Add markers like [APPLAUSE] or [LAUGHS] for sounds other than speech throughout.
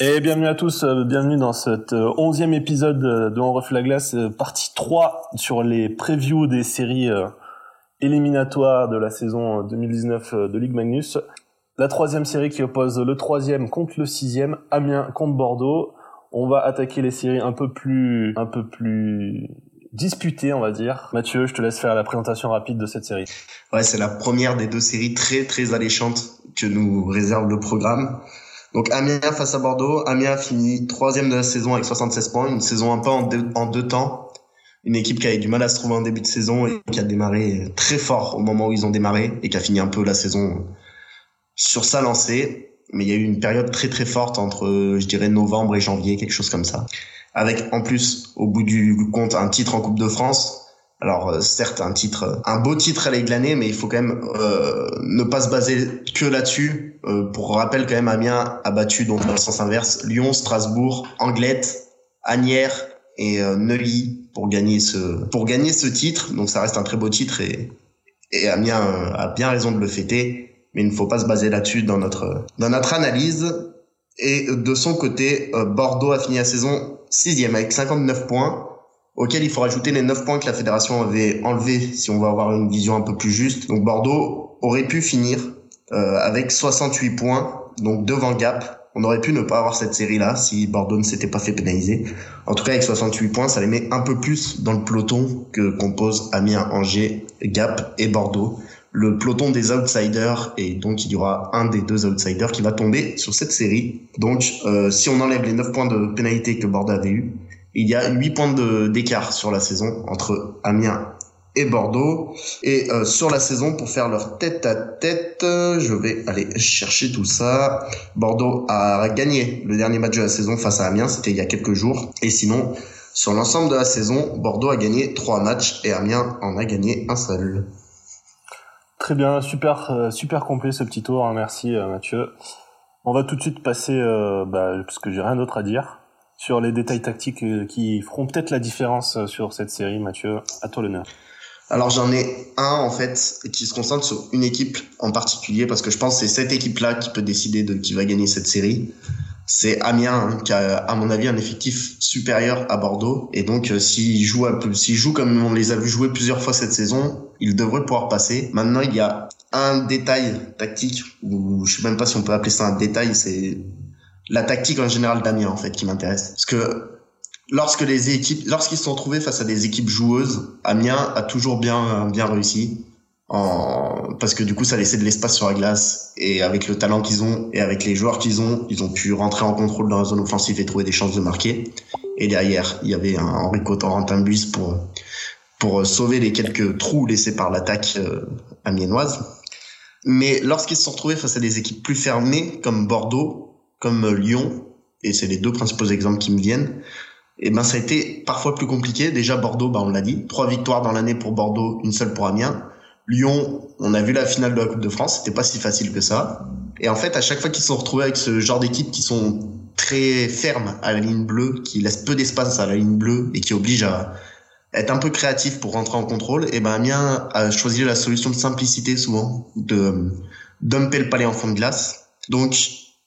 Et bienvenue à tous, euh, bienvenue dans cet euh, onzième épisode de On refait la glace, euh, partie 3 sur les previews des séries éliminatoires de la saison 2019 de Ligue Magnus. La troisième série qui oppose le troisième contre le sixième, Amiens contre Bordeaux. On va attaquer les séries un peu plus, un peu plus disputées, on va dire. Mathieu, je te laisse faire la présentation rapide de cette série. Ouais, c'est la première des deux séries très très alléchantes que nous réserve le programme. Donc Amiens face à Bordeaux. Amiens finit troisième de la saison avec 76 points, une saison un peu en deux, temps. Une équipe qui avait du mal à se trouver en début de saison et qui a démarré très fort au moment où ils ont démarré et qui a fini un peu la saison sur sa lancée. Mais il y a eu une période très très forte entre, je dirais, novembre et janvier, quelque chose comme ça. Avec en plus, au bout du compte, un titre en Coupe de France alors euh, certes un titre, un beau titre à l'églaner, mais il faut quand même euh, ne pas se baser que là-dessus. Euh, pour rappel, quand même, Amiens a battu donc dans le sens inverse Lyon, Strasbourg, Anglette, Agnières et Neuilly pour gagner ce pour gagner ce titre. Donc ça reste un très beau titre et et Amiens a bien raison de le fêter, mais il ne faut pas se baser là-dessus dans notre dans notre analyse. Et de son côté, Bordeaux a fini la saison sixième avec 59 points auquel il faut rajouter les 9 points que la fédération avait enlevés si on va avoir une vision un peu plus juste. Donc Bordeaux aurait pu finir euh, avec 68 points, donc devant Gap. On aurait pu ne pas avoir cette série-là si Bordeaux ne s'était pas fait pénaliser. En tout cas, avec 68 points, ça les met un peu plus dans le peloton que composent Amiens, Angers, Gap et Bordeaux. Le peloton des outsiders, et donc il y aura un des deux outsiders qui va tomber sur cette série. Donc, euh, si on enlève les 9 points de pénalité que Bordeaux avait eu, il y a 8 points d'écart sur la saison entre Amiens et Bordeaux. Et euh, sur la saison, pour faire leur tête à tête, je vais aller chercher tout ça. Bordeaux a gagné le dernier match de la saison face à Amiens, c'était il y a quelques jours. Et sinon, sur l'ensemble de la saison, Bordeaux a gagné 3 matchs et Amiens en a gagné un seul. Très bien, super, euh, super complet ce petit tour. Hein. merci euh, Mathieu. On va tout de suite passer, bah, parce que j'ai rien d'autre à dire, sur les détails tactiques euh, qui feront peut-être la différence euh, sur cette série. Mathieu, à toi l'honneur. Alors j'en ai un en fait qui se concentre sur une équipe en particulier parce que je pense que c'est cette équipe-là qui peut décider de qui va gagner cette série. C'est Amiens hein, qui a à mon avis un effectif supérieur à Bordeaux et donc euh, s'il joue s'il joue comme on les a vu jouer plusieurs fois cette saison, il devrait pouvoir passer. Maintenant il y a un détail tactique ou je sais même pas si on peut appeler ça un détail, c'est la tactique en général d'Amiens en fait qui m'intéresse. Parce que lorsque les équipes, lorsqu'ils se sont trouvés face à des équipes joueuses, Amiens a toujours bien bien réussi. Parce que du coup ça laissait de l'espace sur la glace et avec le talent qu'ils ont et avec les joueurs qu'ils ont ils ont pu rentrer en contrôle dans la zone offensive et trouver des chances de marquer et derrière il y avait un Henri Cotentin bus pour pour sauver les quelques trous laissés par l'attaque euh, amiénoise mais lorsqu'ils se sont retrouvés face à des équipes plus fermées comme Bordeaux comme euh, Lyon, et c'est les deux principaux exemples qui me viennent, et eh ben ça a été parfois plus compliqué. Déjà Bordeaux, bah on l'a dit, trois victoires dans l'année pour Bordeaux, une seule pour Amiens. Lyon, on a vu la finale de la Coupe de France, c'était pas si facile que ça. Et en fait, à chaque fois qu'ils se sont retrouvés avec ce genre d'équipe qui sont très fermes à la ligne bleue, qui laissent peu d'espace à la ligne bleue et qui obligent à être un peu créatif pour rentrer en contrôle, et eh ben Amiens a choisi la solution de simplicité souvent, de dumper le palais en fond de glace. Donc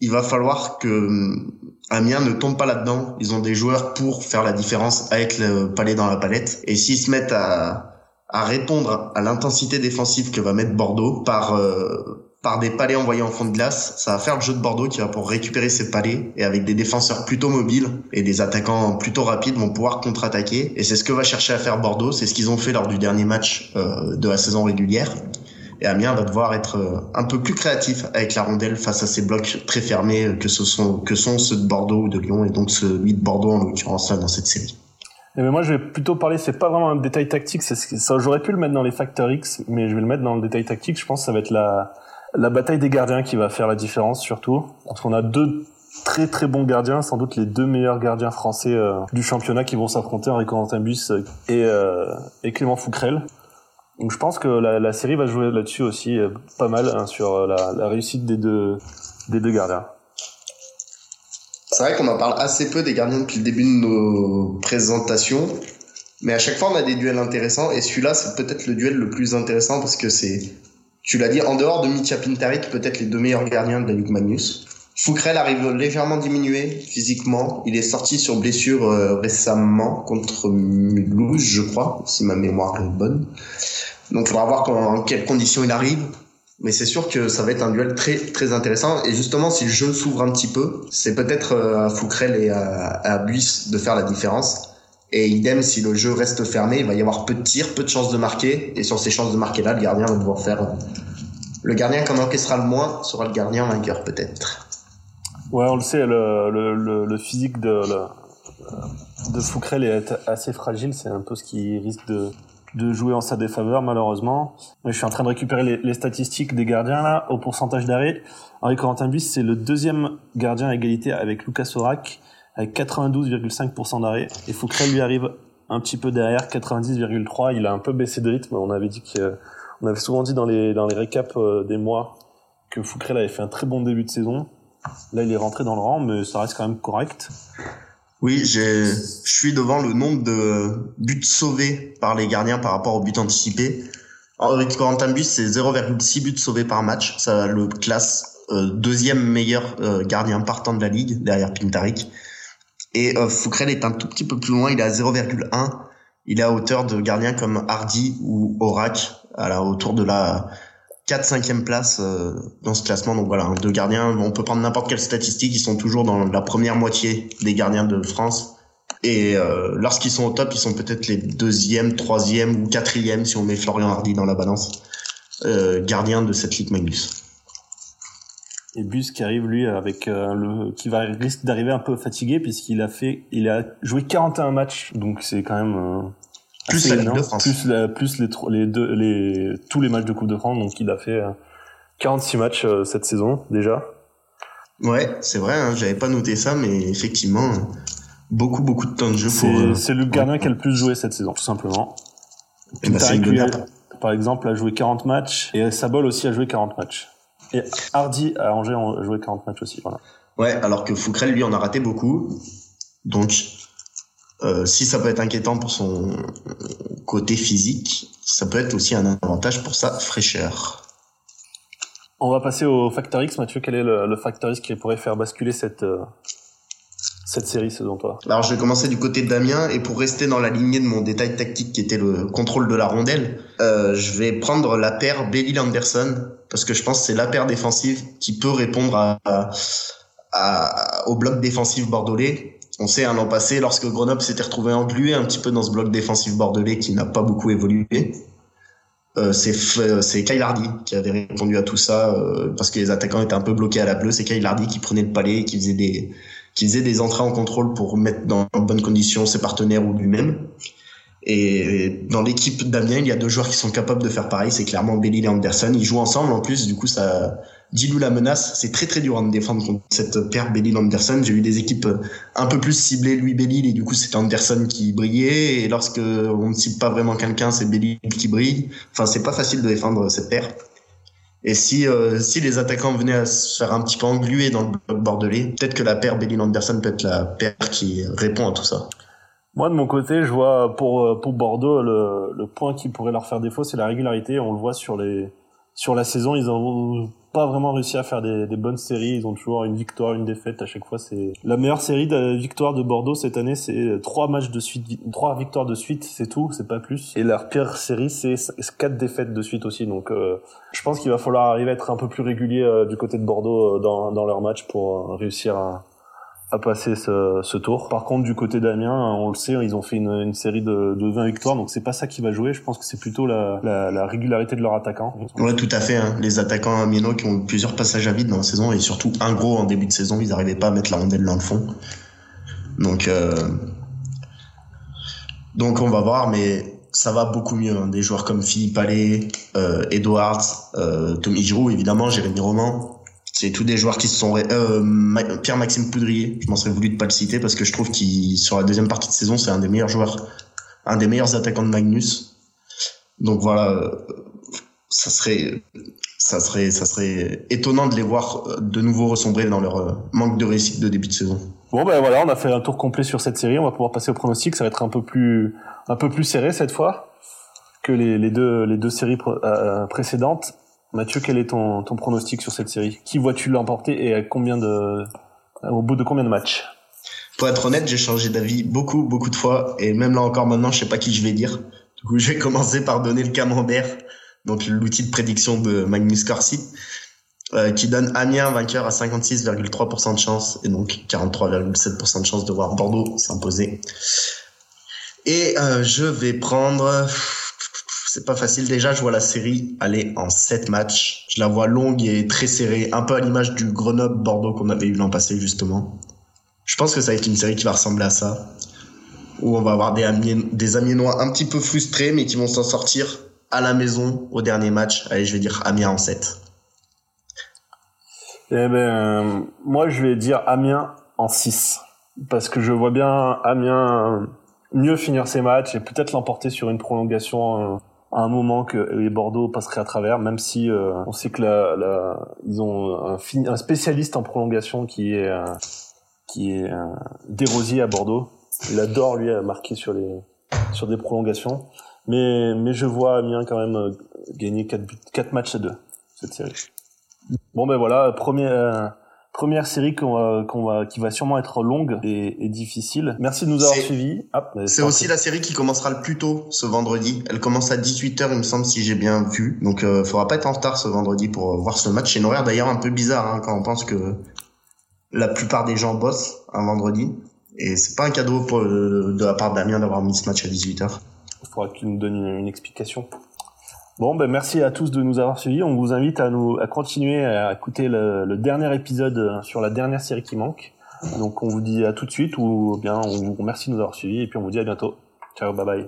il va falloir que hum, Amiens ne tombe pas là-dedans. Ils ont des joueurs pour faire la différence avec le palais dans la palette. Et s'ils se mettent à, à répondre à l'intensité défensive que va mettre Bordeaux par euh, par des palais envoyés en fond de glace, ça va faire le jeu de Bordeaux qui va pour récupérer ces palais et avec des défenseurs plutôt mobiles et des attaquants plutôt rapides vont pouvoir contre-attaquer. Et c'est ce que va chercher à faire Bordeaux. C'est ce qu'ils ont fait lors du dernier match euh, de la saison régulière. Et Amiens va devoir être euh, un peu plus créatif avec la rondelle face à ces blocs très fermés que ce sont que sont ceux de Bordeaux ou de Lyon et donc celui de Bordeaux en l'occurrence là dans cette série. mais moi, je vais plutôt parler, c'est pas vraiment un détail tactique, j'aurais pu le mettre dans les facteurs X, mais je vais le mettre dans le détail tactique. Je pense que ça va être la, la bataille des gardiens qui va faire la différence, surtout. Parce qu'on a deux très très bons gardiens, sans doute les deux meilleurs gardiens français euh, du championnat qui vont s'affronter, Henri Corentin Bus et, euh, Clément Fouquerel. Donc je pense que la, série va jouer là-dessus aussi euh, pas mal hein, sur euh, la, réussite des deux des deux gardiens. C'est vrai qu'on en parle assez peu des gardiens depuis le début de nos présentations, mais à chaque fois on a des duels intéressants et celui-là c'est peut-être le duel le plus intéressant parce que c'est, tu l'as dit, en dehors de Mitya Pintaric, peut-être les deux meilleurs gardiens de la Ligue Magnus. Fouquerel arrive légèrement diminué physiquement. Il est sorti sur blessure euh, récemment contre Mulhouse, je crois, si ma mémoire est bonne. Donc il faudra voir en quelles conditions il arrive. Mais c'est sûr que ça va être un duel très très intéressant. Et justement, si le jeu s'ouvre un petit peu, c'est peut-être euh, à Fouquerel et à, à Buis de faire la différence. Et idem, si le jeu reste fermé, il va y avoir peu de tirs, peu de chances de marquer. Et sur ces chances de marquer là, le gardien va devoir faire. Le gardien qui en encaissera le moins sera le gardien vainqueur peut-être. Ouais, on le sait, le, le, le, physique de, le, de est assez fragile. C'est un peu ce qui risque de, de jouer en sa défaveur, malheureusement. Mais je suis en train de récupérer les, les statistiques des gardiens, là, au pourcentage d'arrêt. Henri Corentin Buis, c'est le deuxième gardien à égalité avec Lucas Sorac, avec 92,5% d'arrêt. Et Fouquerel lui arrive un petit peu derrière, 90,3. Il a un peu baissé de rythme. On avait dit que, on avait souvent dit dans les, dans les récaps euh, des mois que Fouquerel avait fait un très bon début de saison. Là, il est rentré dans le rang, mais ça reste quand même correct. Oui, je suis devant le nombre de buts sauvés par les gardiens par rapport aux buts anticipés. Henrik Corentin Bus, c'est 0,6 buts sauvés par match. Ça le classe euh, deuxième meilleur euh, gardien partant de la ligue, derrière Pintarik. Et euh, Fouquerel est un tout petit peu plus loin, il est à 0,1. Il est à hauteur de gardiens comme Hardy ou Orac, à autour de la 4 5 place euh, dans ce classement. Donc voilà, deux gardiens, on peut prendre n'importe quelle statistique, ils sont toujours dans la première moitié des gardiens de France. Et euh, lorsqu'ils sont au top, ils sont peut-être les deuxième, troisième ou quatrième si on met Florian Hardy dans la balance, euh, gardien de cette Ligue Magnus. Et Bus qui arrive lui avec le qui va risque d'arriver un peu fatigué puisqu'il a fait il a joué 41 matchs donc c'est quand même plus la Ligue de France. Plus, plus les, les, deux, les, tous les matchs de Coupe de France. Donc, il a fait 46 euh, matchs euh, cette saison, déjà. Ouais, c'est vrai, hein, j'avais pas noté ça, mais effectivement, beaucoup, beaucoup de temps de jeu pour. C'est euh, le gardien qui a le plus joué cette saison, tout simplement. Et bah, par exemple, a joué 40 matchs, et Sabol aussi a joué 40 matchs. Et Hardy à Angers a joué 40 matchs aussi, voilà. Ouais, alors que Fouquerel, lui, en a raté beaucoup. Donc, euh, si ça peut être inquiétant pour son côté physique, ça peut être aussi un avantage pour sa fraîcheur. On va passer au Factor X. Mathieu, quel est le, le Factor X qui pourrait faire basculer cette, euh, cette série selon toi? Alors je vais commencer du côté de Damien et pour rester dans la lignée de mon détail tactique qui était le contrôle de la rondelle, euh, je vais prendre la paire Belly Anderson parce que je pense que c'est la paire défensive qui peut répondre à, à, au bloc défensif bordelais on sait, un l'an passé, lorsque Grenoble s'était retrouvé englué un petit peu dans ce bloc défensif bordelais qui n'a pas beaucoup évolué, euh, c'est Kyle Hardy qui avait répondu à tout ça euh, parce que les attaquants étaient un peu bloqués à la bleue. C'est Kyle Hardy qui prenait le palais, qui faisait des qui faisait des entrées en contrôle pour mettre dans bonnes conditions ses partenaires ou lui-même. Et dans l'équipe d'Amiens, il y a deux joueurs qui sont capables de faire pareil. C'est clairement Belly et Anderson. Ils jouent ensemble en plus. Du coup, ça Dilou la menace. C'est très très dur à défendre contre cette paire Belly Anderson. J'ai eu des équipes un peu plus ciblées, lui Belly, et du coup c'est Anderson qui brillait. Et lorsque on ne cible pas vraiment quelqu'un, c'est Belly qui brille. Enfin, c'est pas facile de défendre cette paire. Et si euh, si les attaquants venaient à se faire un petit peu engluer dans le bloc bordelais, peut-être que la paire Belly Anderson peut être la paire qui répond à tout ça. Moi, de mon côté, je vois pour pour Bordeaux le, le point qui pourrait leur faire défaut, c'est la régularité. On le voit sur les sur la saison, ils ont pas vraiment réussi à faire des, des, bonnes séries. Ils ont toujours une victoire, une défaite à chaque fois. C'est la meilleure série de victoires de Bordeaux cette année. C'est trois matchs de suite, trois victoires de suite, c'est tout, c'est pas plus. Et leur pire série, c'est quatre défaites de suite aussi. Donc, euh, je pense qu'il va falloir arriver à être un peu plus régulier euh, du côté de Bordeaux euh, dans, dans leur match pour réussir à, à passer ce, ce, tour. Par contre, du côté d'Amiens, on le sait, ils ont fait une, une série de, de 20 victoires, donc c'est pas ça qui va jouer. Je pense que c'est plutôt la, la, la, régularité de leurs attaquants. Ouais, tout à fait. Hein. Les attaquants amiénois qui ont plusieurs passages à vide dans la saison et surtout un gros en début de saison, ils n'arrivaient pas à mettre la rondelle dans le fond. Donc, euh... donc on va voir, mais ça va beaucoup mieux. Hein. Des joueurs comme Philippe Allais, euh, Edwards, euh, Tommy Giroud, évidemment, Jérémy Roman c'est tous des joueurs qui se sont euh, Pierre-Maxime Poudrier je m'en serais voulu de pas le citer parce que je trouve qu'il sur la deuxième partie de saison c'est un des meilleurs joueurs un des meilleurs attaquants de Magnus. Donc voilà euh, ça serait étonnant de les voir euh, de nouveau ressombrer dans leur manque de réussite de début de saison. Bon ben voilà on a fait un tour complet sur cette série. On va pouvoir passer au pronostic. Ça va être un peu plus serré cette fois que les deux séries précédentes Mathieu, quel est ton, ton pronostic sur cette série? Qui vois-tu l'emporter et à combien de, au bout de combien de matchs? Pour être honnête, j'ai changé d'avis beaucoup, beaucoup de fois. Et même là encore maintenant, je sais pas qui je vais dire. Du coup, [LAUGHS] je vais commencer par donner le camembert, donc l'outil de prédiction de Magnus Corsi, euh, qui donne Amiens vainqueur à 56,3% de chance et donc 43,7% de chance de voir Bordeaux s'imposer. Et euh, je vais prendre c'est pas facile. Déjà, je vois la série aller en 7 matchs. Je la vois longue et très serrée, un peu à l'image du Grenoble-Bordeaux qu'on avait eu l'an passé, justement. Je pense que ça va être une série qui va ressembler à ça. Où on va avoir des, Amiens, des un petit peu frustrés, mais qui vont s'en sortir à la maison au dernier match. Allez, je vais dire Amiens en 7. Eh ben, moi, je vais dire Amiens en 6. Parce que je vois bien Amiens mieux finir ses matchs et peut-être l'emporter sur une prolongation euh, à un moment que les Bordeaux passeraient à travers, même si euh, on sait que la, la, ils ont un, spécialiste en prolongation qui est euh, qui est euh, Desrosiers à Bordeaux. Il adore lui marquer sur les sur des prolongations, mais mais je vois Amiens quand même euh, gagner 4 buts, 4 matchs à 2 cette série. Bon ben voilà, premier Première série qu'on va, qu'on va, qui va sûrement être longue et, et difficile. Merci de nous avoir suivis. Ah, c'est aussi la série qui commencera le plus tôt ce vendredi. Elle commence à 18h, il me semble, si j'ai bien vu. Donc, euh, faudra pas être en retard ce vendredi pour voir ce match. C'est une horaire d'ailleurs un peu bizarre hein, quand on pense que la plupart des gens bossent un vendredi. Et c'est pas un cadeau pour, euh, de la part d'Amien d'avoir mis ce match à 18h. Il faudra que tu nous donnes une explication. Bon, ben merci à tous de nous avoir suivis. On vous invite à nous à continuer à écouter le, le dernier épisode euh, sur la dernière série qui manque. Donc on vous dit à tout de suite ou bien on vous remercie de nous avoir suivis et puis on vous dit à bientôt. Ciao, bye bye.